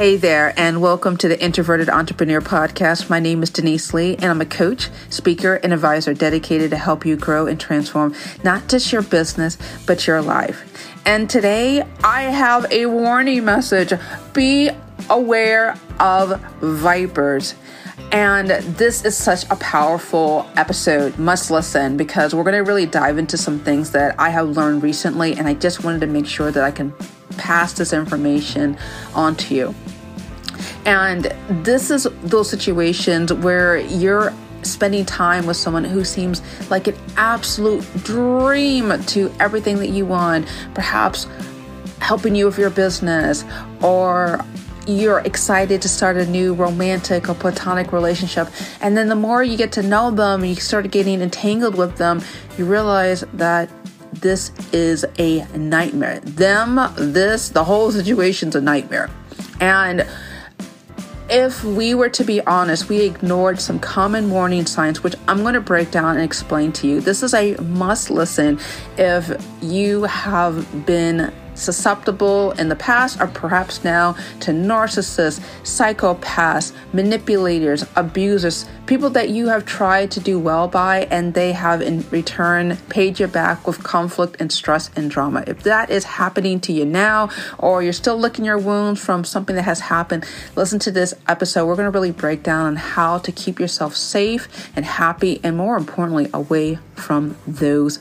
Hey there, and welcome to the Introverted Entrepreneur Podcast. My name is Denise Lee, and I'm a coach, speaker, and advisor dedicated to help you grow and transform not just your business, but your life. And today I have a warning message be aware of vipers. And this is such a powerful episode. Must listen because we're going to really dive into some things that I have learned recently. And I just wanted to make sure that I can pass this information on to you. And this is those situations where you're spending time with someone who seems like an absolute dream to everything that you want, perhaps helping you with your business or you're excited to start a new romantic or platonic relationship. And then the more you get to know them and you start getting entangled with them, you realize that this is a nightmare. Them, this, the whole situation's a nightmare. And if we were to be honest, we ignored some common warning signs, which I'm going to break down and explain to you. This is a must listen if you have been susceptible in the past or perhaps now to narcissists, psychopaths, manipulators, abusers, people that you have tried to do well by and they have in return paid you back with conflict and stress and drama. If that is happening to you now or you're still licking your wounds from something that has happened, listen to this episode. We're going to really break down on how to keep yourself safe and happy and more importantly away from those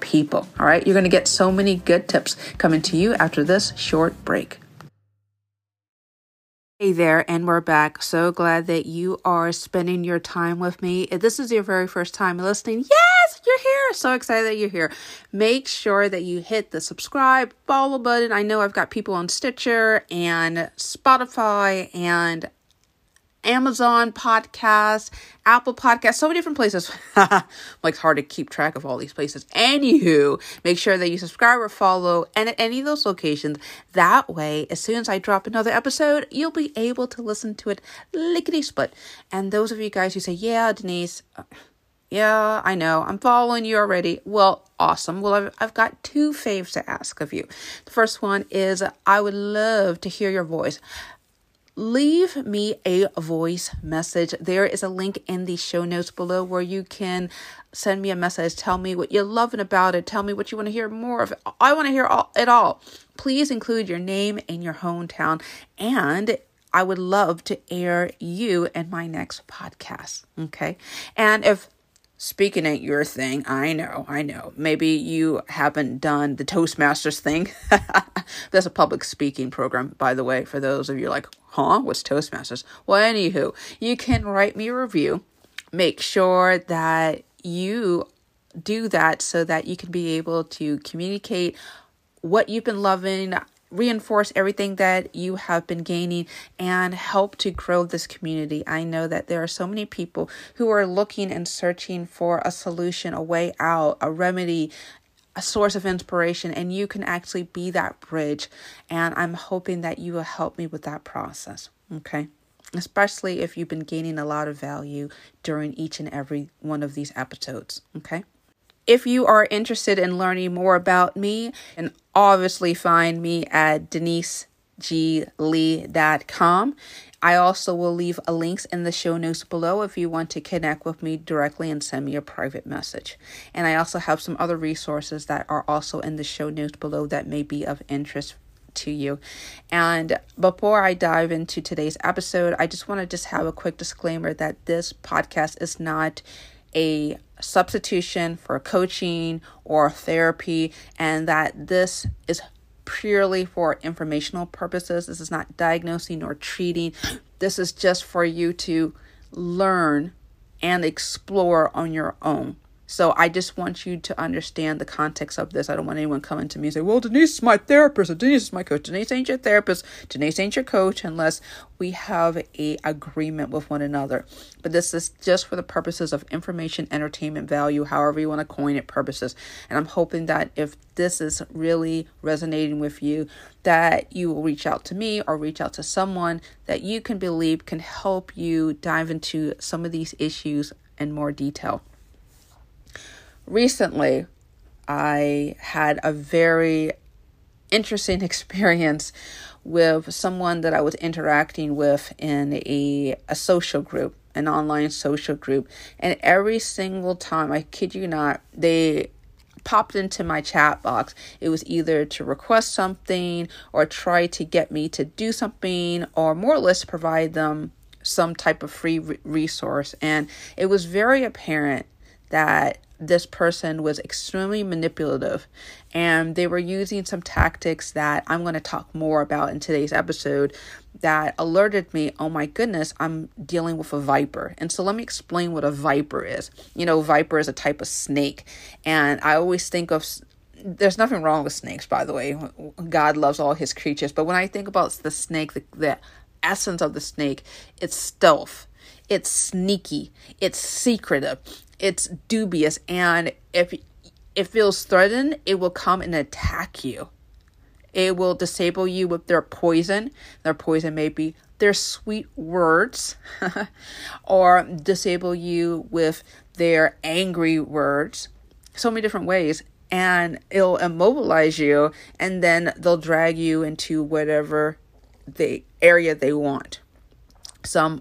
people. All right, you're going to get so many good tips coming to you after this short break. Hey there, and we're back. So glad that you are spending your time with me. If this is your very first time listening, yes, you're here. So excited that you're here. Make sure that you hit the subscribe, follow button. I know I've got people on Stitcher and Spotify and Amazon podcast, Apple podcast, so many different places. like it's hard to keep track of all these places. Anywho, make sure that you subscribe or follow and at any of those locations. That way, as soon as I drop another episode, you'll be able to listen to it lickety split. And those of you guys who say, Yeah, Denise, uh, yeah, I know, I'm following you already. Well, awesome. Well, I've, I've got two faves to ask of you. The first one is I would love to hear your voice leave me a voice message. There is a link in the show notes below where you can send me a message. Tell me what you're loving about it. Tell me what you want to hear more of. I want to hear all, it all. Please include your name and your hometown. And I would love to air you in my next podcast. Okay. And if Speaking ain't your thing. I know, I know. Maybe you haven't done the Toastmasters thing. That's a public speaking program, by the way, for those of you like, huh? What's Toastmasters? Well, anywho, you can write me a review. Make sure that you do that so that you can be able to communicate what you've been loving reinforce everything that you have been gaining and help to grow this community. I know that there are so many people who are looking and searching for a solution, a way out, a remedy, a source of inspiration, and you can actually be that bridge. And I'm hoping that you will help me with that process. Okay. Especially if you've been gaining a lot of value during each and every one of these episodes. Okay. If you are interested in learning more about me, and obviously find me at deniseglee.com. I also will leave a links in the show notes below if you want to connect with me directly and send me a private message. And I also have some other resources that are also in the show notes below that may be of interest to you. And before I dive into today's episode, I just want to just have a quick disclaimer that this podcast is not a substitution for coaching or therapy, and that this is purely for informational purposes. This is not diagnosing or treating. This is just for you to learn and explore on your own. So I just want you to understand the context of this. I don't want anyone coming to me and say, well, Denise is my therapist, or Denise is my coach. Denise ain't your therapist. Denise ain't your coach unless we have a agreement with one another. But this is just for the purposes of information, entertainment value, however you want to coin it purposes. And I'm hoping that if this is really resonating with you, that you will reach out to me or reach out to someone that you can believe can help you dive into some of these issues in more detail recently I had a very interesting experience with someone that I was interacting with in a, a social group, an online social group. And every single time, I kid you not, they popped into my chat box. It was either to request something or try to get me to do something or more or less provide them some type of free re- resource. And it was very apparent that this person was extremely manipulative and they were using some tactics that I'm going to talk more about in today's episode that alerted me oh my goodness I'm dealing with a viper. And so let me explain what a viper is. You know viper is a type of snake and I always think of there's nothing wrong with snakes by the way. God loves all his creatures but when I think about the snake the, the essence of the snake it's stealth it's sneaky it's secretive it's dubious and if it feels threatened, it will come and attack you. It will disable you with their poison. Their poison may be their sweet words, or disable you with their angry words. So many different ways. And it'll immobilize you, and then they'll drag you into whatever the area they want. Some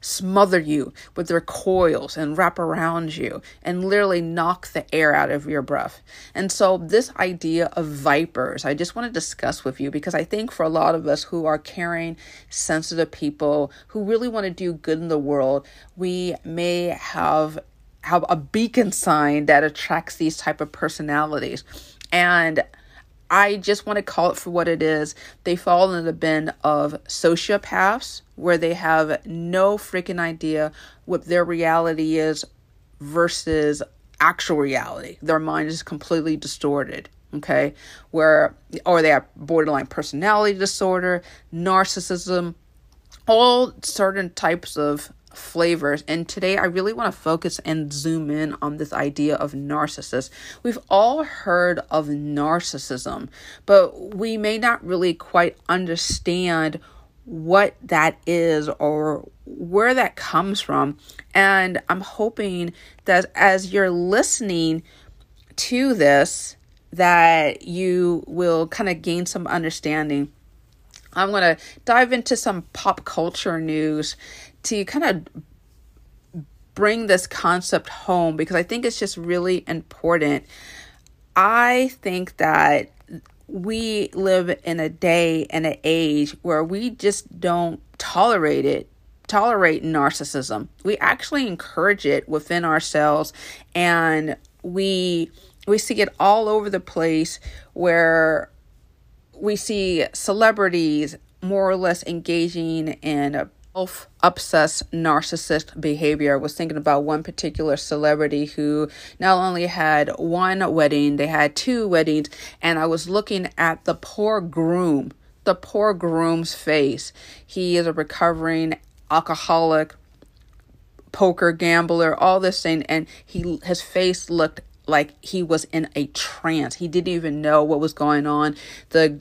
smother you with their coils and wrap around you and literally knock the air out of your breath. And so, this idea of vipers, I just want to discuss with you because I think for a lot of us who are caring, sensitive people who really want to do good in the world, we may have have a beacon sign that attracts these type of personalities. And I just want to call it for what it is. They fall in the bin of sociopaths, where they have no freaking idea what their reality is versus actual reality. Their mind is completely distorted. Okay, where or they have borderline personality disorder, narcissism, all certain types of flavors. And today I really want to focus and zoom in on this idea of narcissist. We've all heard of narcissism, but we may not really quite understand what that is or where that comes from. And I'm hoping that as you're listening to this, that you will kind of gain some understanding. I'm going to dive into some pop culture news to kind of bring this concept home because I think it's just really important. I think that we live in a day and an age where we just don't tolerate it tolerate narcissism we actually encourage it within ourselves and we we see it all over the place where we see celebrities more or less engaging in self obsessed narcissist behavior. I was thinking about one particular celebrity who not only had one wedding, they had two weddings, and I was looking at the poor groom, the poor groom's face. He is a recovering alcoholic, poker gambler, all this thing, and he his face looked like he was in a trance. He didn't even know what was going on. The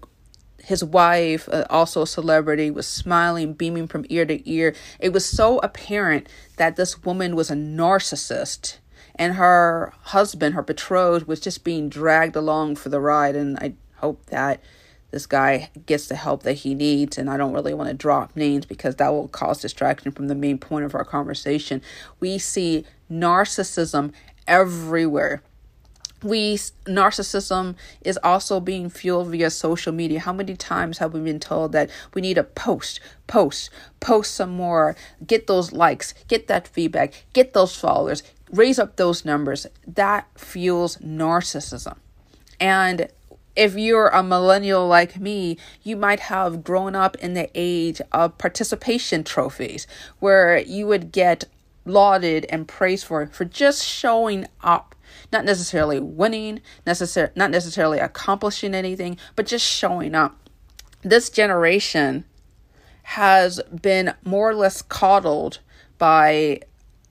his wife, uh, also a celebrity, was smiling, beaming from ear to ear. It was so apparent that this woman was a narcissist and her husband, her betrothed, was just being dragged along for the ride. And I hope that this guy gets the help that he needs. And I don't really want to drop names because that will cause distraction from the main point of our conversation. We see narcissism everywhere we narcissism is also being fueled via social media. How many times have we been told that we need to post post post some more get those likes get that feedback get those followers raise up those numbers? That fuels narcissism. And if you're a millennial like me, you might have grown up in the age of participation trophies where you would get lauded and praised for for just showing up not necessarily winning, necessar- not necessarily accomplishing anything, but just showing up. This generation has been more or less coddled by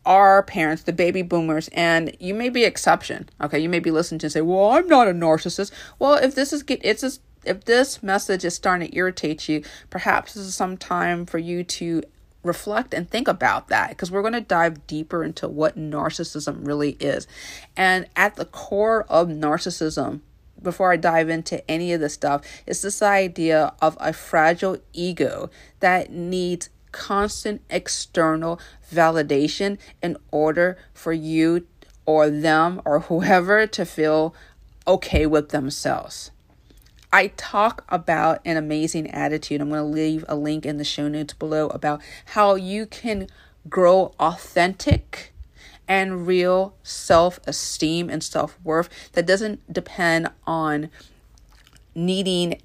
our parents, the baby boomers, and you may be exception. Okay, you may be listening to say, "Well, I'm not a narcissist." Well, if this is get it's just if this message is starting to irritate you, perhaps this is some time for you to reflect and think about that because we're going to dive deeper into what narcissism really is. And at the core of narcissism, before I dive into any of this stuff is this idea of a fragile ego that needs constant external validation in order for you or them or whoever to feel okay with themselves. I talk about an amazing attitude. I'm going to leave a link in the show notes below about how you can grow authentic and real self esteem and self worth that doesn't depend on needing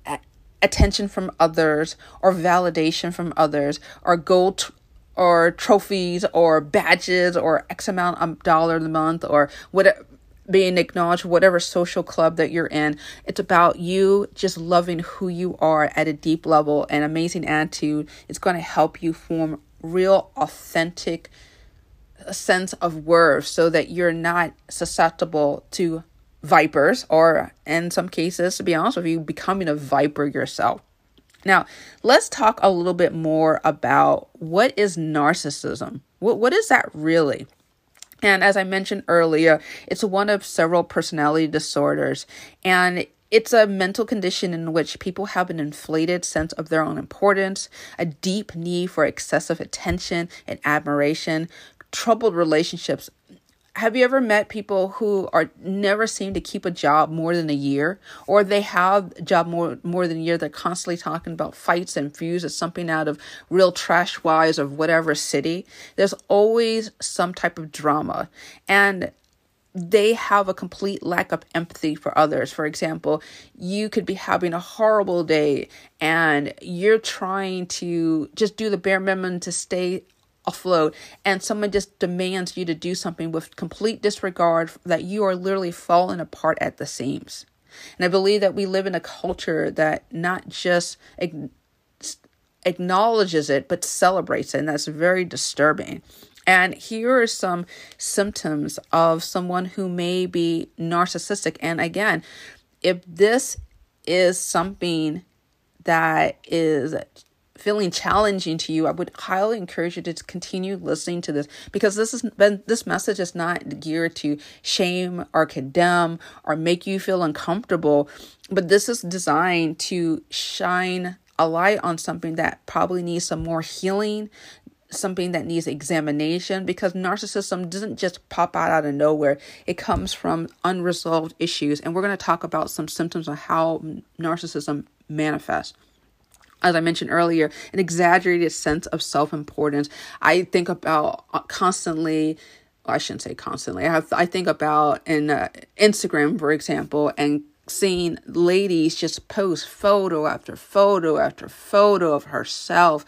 attention from others or validation from others or gold or trophies or badges or X amount of dollar a month or whatever being acknowledged whatever social club that you're in it's about you just loving who you are at a deep level. And amazing attitude. It's going to help you form real authentic uh, sense of worth so that you're not susceptible to vipers or in some cases to be honest with you becoming a viper yourself. Now let's talk a little bit more about what is narcissism? What, what is that really and as I mentioned earlier, it's one of several personality disorders. And it's a mental condition in which people have an inflated sense of their own importance, a deep need for excessive attention and admiration, troubled relationships have you ever met people who are never seem to keep a job more than a year? Or they have a job more more than a year they're constantly talking about fights and feuds or something out of real trash wise of whatever city? There's always some type of drama. And they have a complete lack of empathy for others. For example, you could be having a horrible day and you're trying to just do the bare minimum to stay afloat and someone just demands you to do something with complete disregard that you are literally falling apart at the seams. And I believe that we live in a culture that not just acknowledges it, but celebrates it. And that's very disturbing. And here are some symptoms of someone who may be narcissistic. And again, if this is something that is feeling challenging to you, I would highly encourage you to continue listening to this because this has been this message is not geared to shame or condemn or make you feel uncomfortable, but this is designed to shine a light on something that probably needs some more healing, something that needs examination because narcissism doesn't just pop out out of nowhere. It comes from unresolved issues. And we're going to talk about some symptoms of how narcissism manifests as I mentioned earlier, an exaggerated sense of self importance. I think about uh, constantly. Well, I shouldn't say constantly. I have. I think about in uh, Instagram, for example, and seeing ladies just post photo after photo after photo of herself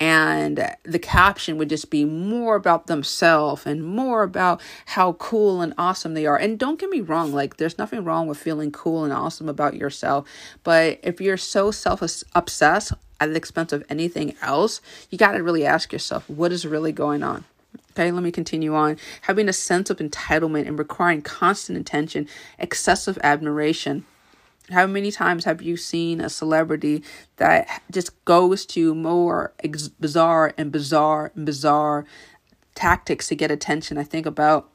and the caption would just be more about themselves and more about how cool and awesome they are. And don't get me wrong, like there's nothing wrong with feeling cool and awesome about yourself, but if you're so self obsessed at the expense of anything else, you got to really ask yourself, what is really going on? Okay, let me continue on. Having a sense of entitlement and requiring constant attention, excessive admiration, how many times have you seen a celebrity that just goes to more ex- bizarre and bizarre and bizarre tactics to get attention? I think about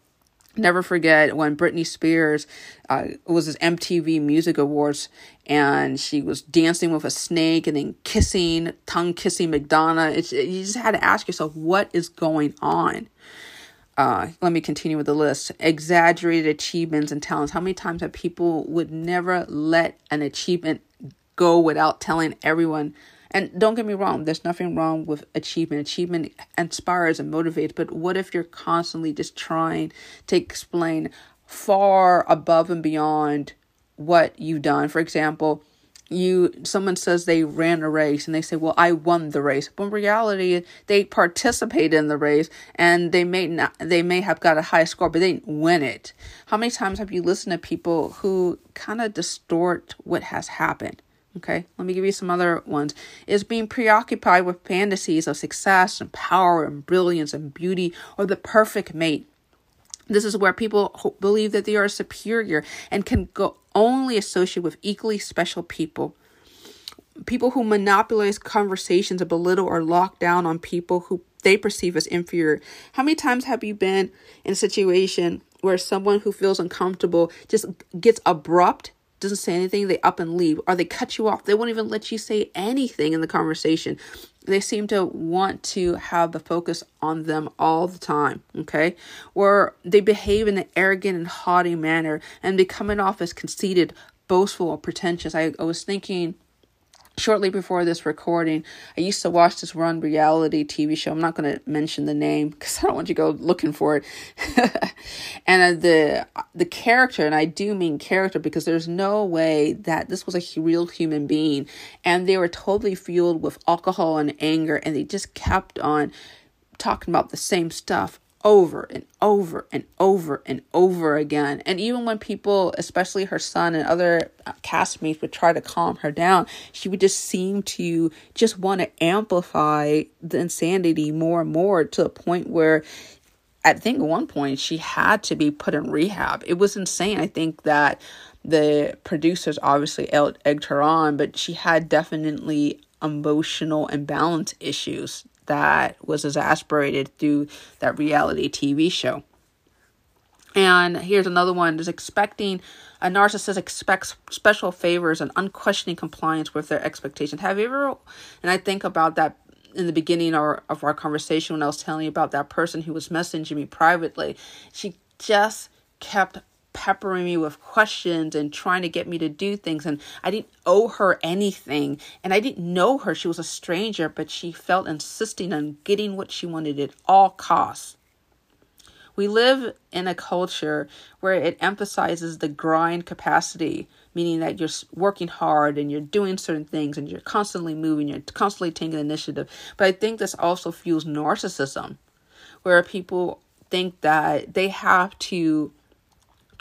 never forget when Britney Spears uh, was his MTV Music Awards and she was dancing with a snake and then kissing, tongue kissing Madonna. It's, you just had to ask yourself, what is going on? Uh, let me continue with the list. Exaggerated achievements and talents. How many times have people would never let an achievement go without telling everyone? And don't get me wrong there's nothing wrong with achievement. Achievement inspires and motivates but what if you're constantly just trying to explain far above and beyond what you've done? For example you someone says they ran a race and they say well i won the race. But in reality they participated in the race and they may not they may have got a high score but they didn't win it. How many times have you listened to people who kind of distort what has happened? Okay let me give you some other ones. Is being preoccupied with fantasies of success and power and brilliance and beauty or the perfect mate this is where people believe that they are superior and can go only associate with equally special people. People who monopolize conversations belittle or lock down on people who they perceive as inferior. How many times have you been in a situation where someone who feels uncomfortable just gets abrupt doesn't say anything, they up and leave, or they cut you off. They won't even let you say anything in the conversation. They seem to want to have the focus on them all the time, okay? Or they behave in an arrogant and haughty manner and they coming off as conceited, boastful, or pretentious. I, I was thinking shortly before this recording, I used to watch this run reality TV show. I'm not going to mention the name because I don't want you to go looking for it. and uh, the the character, and I do mean character because there's no way that this was a real human being, and they were totally fueled with alcohol and anger, and they just kept on talking about the same stuff over and over and over and over again. And even when people, especially her son and other castmates, would try to calm her down, she would just seem to just want to amplify the insanity more and more to a point where I think at one point she had to be put in rehab. It was insane. I think that the producers obviously egged her on, but she had definitely emotional imbalance issues that was exasperated through that reality TV show. And here's another one is expecting a narcissist expects special favors and unquestioning compliance with their expectations. Have you ever, and I think about that in the beginning of our, of our conversation when I was telling you about that person who was messaging me privately. She just kept peppering me with questions and trying to get me to do things. And I didn't owe her anything. And I didn't know her. She was a stranger, but she felt insisting on getting what she wanted at all costs. We live in a culture where it emphasizes the grind capacity, meaning that you're working hard and you're doing certain things and you're constantly moving, you're constantly taking initiative. But I think this also fuels narcissism, where people think that they have to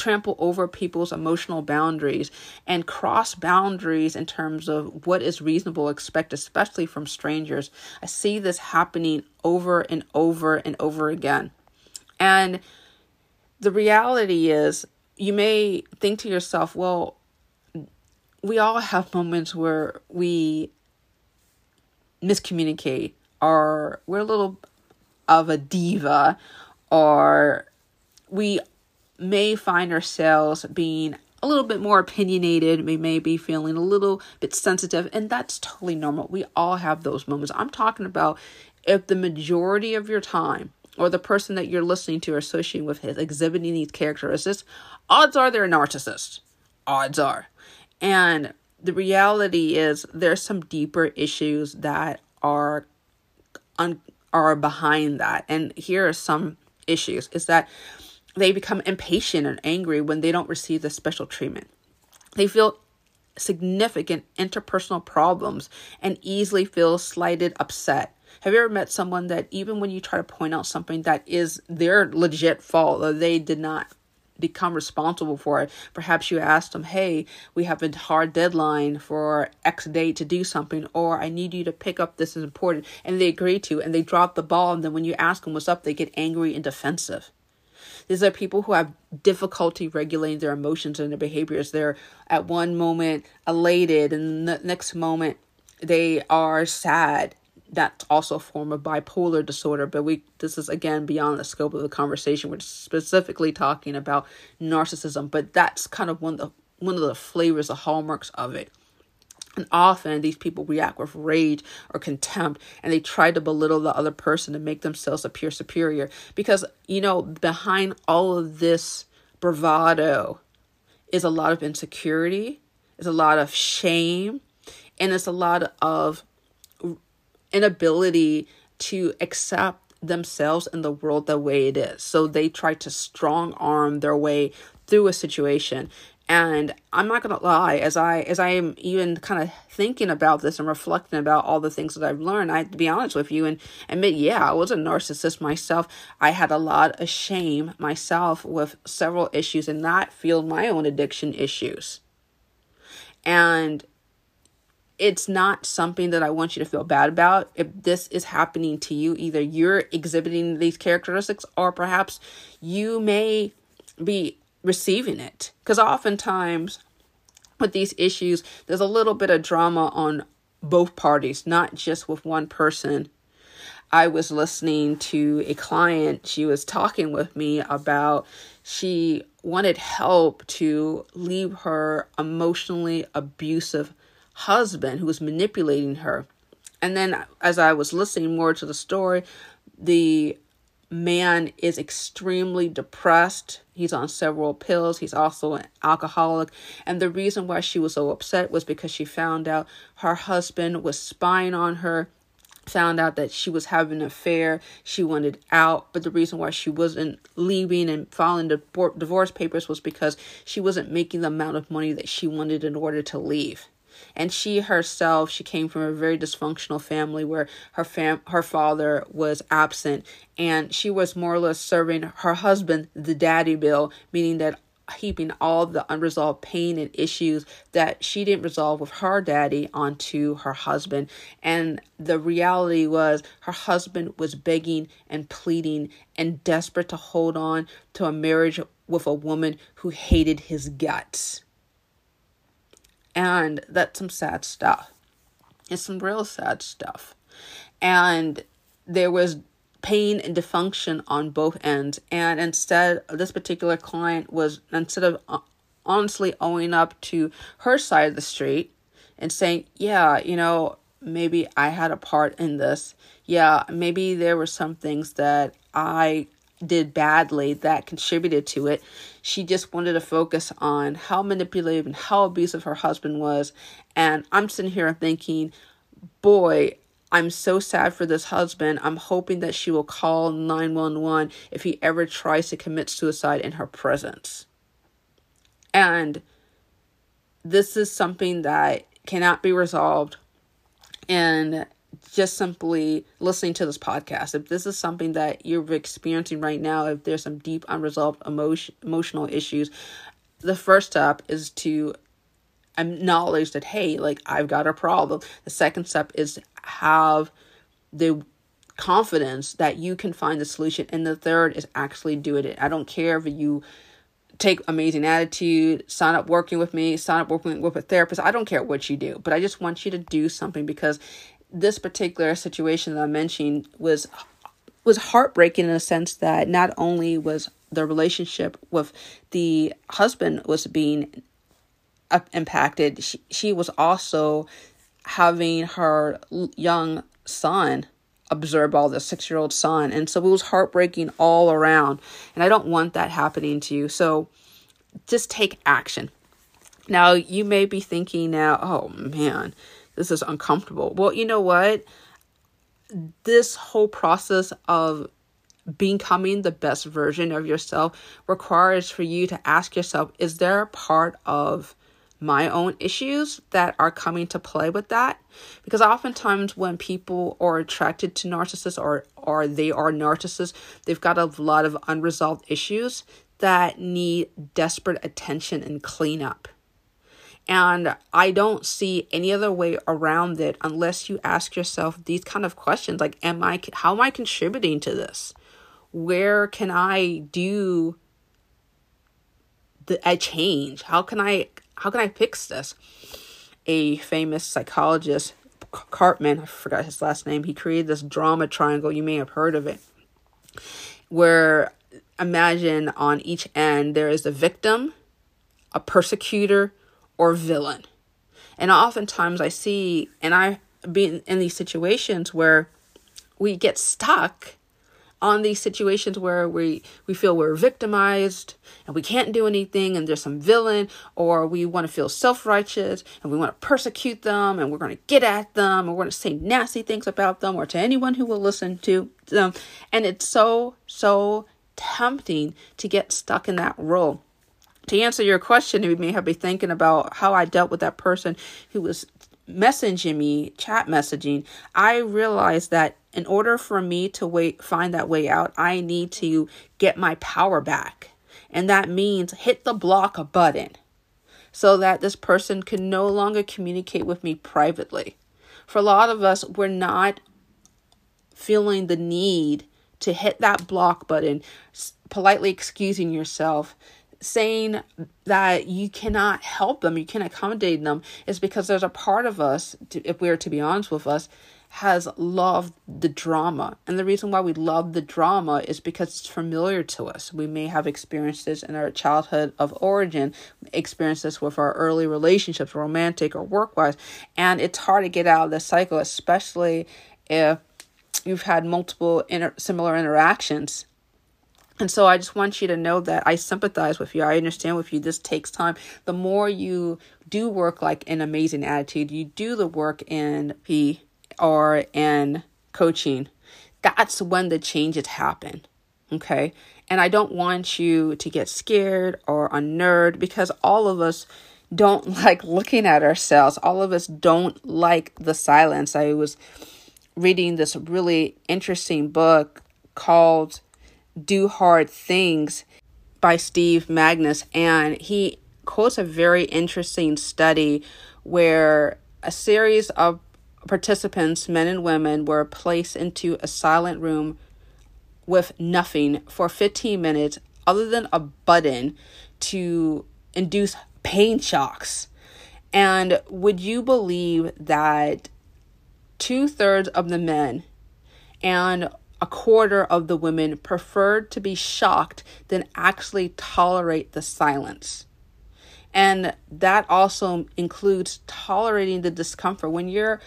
trample over people's emotional boundaries and cross boundaries in terms of what is reasonable expect especially from strangers. I see this happening over and over and over again. And the reality is you may think to yourself well we all have moments where we miscommunicate or we're a little of a diva or we may find ourselves being a little bit more opinionated. We may be feeling a little bit sensitive, and that's totally normal. We all have those moments. I'm talking about if the majority of your time or the person that you're listening to or associating with is exhibiting these characteristics, odds are they're a narcissist. Odds are. And the reality is there's some deeper issues that are un- are behind that. And here are some issues is that they become impatient and angry when they don't receive the special treatment. They feel significant interpersonal problems and easily feel slighted, upset. Have you ever met someone that even when you try to point out something that is their legit fault or they did not become responsible for it, perhaps you asked them, Hey, we have a hard deadline for X date to do something, or I need you to pick up this is important, and they agree to, and they drop the ball, and then when you ask them what's up, they get angry and defensive. These are people who have difficulty regulating their emotions and their behaviors. They're at one moment elated, and the next moment they are sad. That's also a form of bipolar disorder, but we this is again beyond the scope of the conversation. We're specifically talking about narcissism, but that's kind of one of the one of the flavors, the hallmarks of it. And often these people react with rage or contempt and they try to belittle the other person to make themselves appear superior. Because, you know, behind all of this bravado is a lot of insecurity, is a lot of shame, and it's a lot of inability to accept themselves and the world the way it is. So they try to strong arm their way through a situation and i'm not going to lie as i as i am even kind of thinking about this and reflecting about all the things that i've learned i have to be honest with you and admit yeah i was a narcissist myself i had a lot of shame myself with several issues and that fueled my own addiction issues and it's not something that I want you to feel bad about. If this is happening to you, either you're exhibiting these characteristics or perhaps you may be receiving it. Because oftentimes with these issues, there's a little bit of drama on both parties, not just with one person. I was listening to a client, she was talking with me about she wanted help to leave her emotionally abusive husband who was manipulating her. And then as I was listening more to the story, the man is extremely depressed. He's on several pills. He's also an alcoholic. And the reason why she was so upset was because she found out her husband was spying on her, found out that she was having an affair. She wanted out. But the reason why she wasn't leaving and filing the divorce papers was because she wasn't making the amount of money that she wanted in order to leave and she herself she came from a very dysfunctional family where her fam her father was absent and she was more or less serving her husband the daddy bill meaning that heaping all the unresolved pain and issues that she didn't resolve with her daddy onto her husband. And the reality was her husband was begging and pleading and desperate to hold on to a marriage with a woman who hated his guts. And that's some sad stuff. It's some real sad stuff. And there was pain and dysfunction on both ends. And instead, this particular client was, instead of uh, honestly owning up to her side of the street and saying, yeah, you know, maybe I had a part in this. Yeah, maybe there were some things that I did badly that contributed to it. She just wanted to focus on how manipulative and how abusive her husband was. And I'm sitting here thinking, boy, I'm so sad for this husband. I'm hoping that she will call 911 if he ever tries to commit suicide in her presence. And this is something that cannot be resolved. And just simply listening to this podcast. If this is something that you're experiencing right now, if there's some deep unresolved emotion, emotional issues, the first step is to acknowledge that hey, like I've got a problem. The second step is have the confidence that you can find the solution, and the third is actually doing it. I don't care if you take amazing attitude, sign up working with me, sign up working with a therapist. I don't care what you do, but I just want you to do something because this particular situation that I'm mentioning was was heartbreaking in a sense that not only was the relationship with the husband was being impacted, she, she was also having her young son observe all the six year old son. And so it was heartbreaking all around. And I don't want that happening to you. So just take action. Now, you may be thinking now, oh man, this is uncomfortable. Well, you know what? This whole process of becoming the best version of yourself requires for you to ask yourself is there a part of my own issues that are coming to play with that because oftentimes when people are attracted to narcissists or or they are narcissists they've got a lot of unresolved issues that need desperate attention and cleanup and I don't see any other way around it unless you ask yourself these kind of questions like am I how am I contributing to this? Where can I do the a change? How can I how can I fix this? A famous psychologist Karpman, I forgot his last name, he created this drama triangle, you may have heard of it. Where imagine on each end there is a victim, a persecutor, or villain. And oftentimes I see, and I've been in these situations where we get stuck on these situations where we we feel we're victimized and we can't do anything and there's some villain or we want to feel self-righteous and we want to persecute them and we're going to get at them or we're going to say nasty things about them or to anyone who will listen to them and it's so so tempting to get stuck in that role to answer your question, you may have been thinking about how I dealt with that person who was messaging me, chat messaging. I realized that in order for me to wait, find that way out, I need to get my power back. And that means hit the block button so that this person can no longer communicate with me privately. For a lot of us, we're not feeling the need to hit that block button, politely excusing yourself, saying that you cannot help them, you can't accommodate them, is because there's a part of us, if we are to be honest with us, has loved the drama. And the reason why we love the drama is because it's familiar to us. We may have experienced this in our childhood of origin, experienced this with our early relationships, romantic or work wise. And it's hard to get out of the cycle, especially if you've had multiple inter- similar interactions and so I just want you to know that I sympathize with you. I understand with you. This takes time. The more you do work like an amazing attitude, you do the work in P or in coaching, that's when the changes happen. Okay. And I don't want you to get scared or unnerved because all of us don't like looking at ourselves. All of us don't like the silence. I was reading this really interesting book called do Hard Things by Steve Magness. And he quotes a very interesting study where a series of participants, men and women, were placed into a silent room with nothing for 15 minutes other than a button to induce pain shocks. And would you believe that two thirds of the men and a quarter of the women preferred to be shocked than actually tolerate the silence. And that also includes tolerating the discomfort. When you're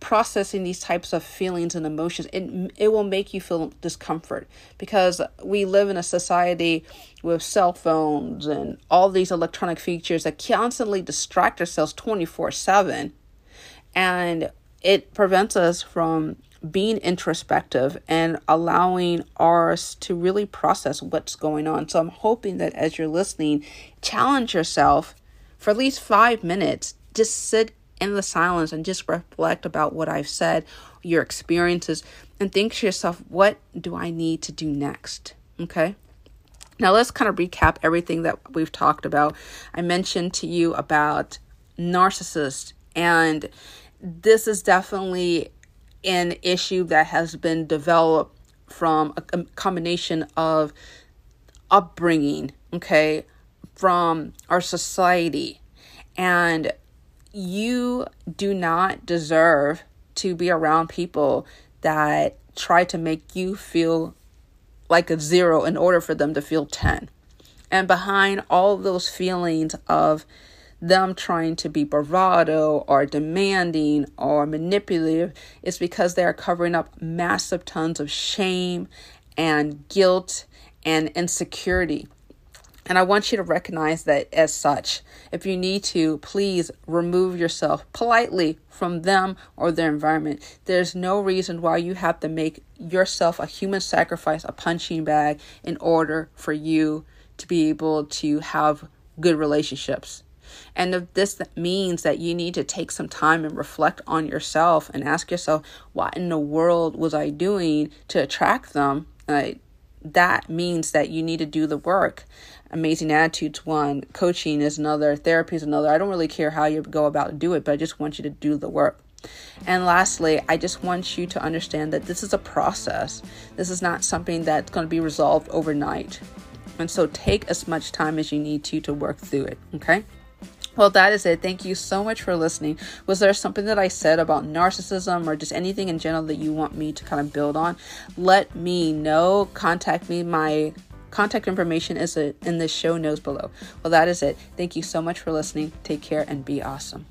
processing these types of feelings and emotions, it, it will make you feel discomfort because we live in a society with cell phones and all these electronic features that constantly distract ourselves 24 7. And it prevents us from being introspective and allowing ours to really process what's going on. So I'm hoping that as you're listening, challenge yourself for at least five minutes. Just sit in the silence and just reflect about what I've said, your experiences, and think to yourself, what do I need to do next? Okay. Now let's kind of recap everything that we've talked about. I mentioned to you about narcissists, and this is definitely an issue that has been developed from a combination of upbringing, okay, from our society. And you do not deserve to be around people that try to make you feel like a zero in order for them to feel 10. And behind all those feelings of them trying to be bravado or demanding or manipulative is because they are covering up massive tons of shame and guilt and insecurity. And I want you to recognize that as such. If you need to, please remove yourself politely from them or their environment. There's no reason why you have to make yourself a human sacrifice, a punching bag, in order for you to be able to have good relationships. And if this means that you need to take some time and reflect on yourself and ask yourself, what in the world was I doing to attract them? Uh, that means that you need to do the work. Amazing Attitudes one, coaching is another, therapy is another. I don't really care how you go about do it, but I just want you to do the work. And lastly, I just want you to understand that this is a process. This is not something that's going to be resolved overnight. And so take as much time as you need to to work through it, okay? Well, that is it. Thank you so much for listening. Was there something that I said about narcissism or just anything in general that you want me to kind of build on? Let me know. Contact me. My contact information is in the show notes below. Well, that is it. Thank you so much for listening. Take care and be awesome.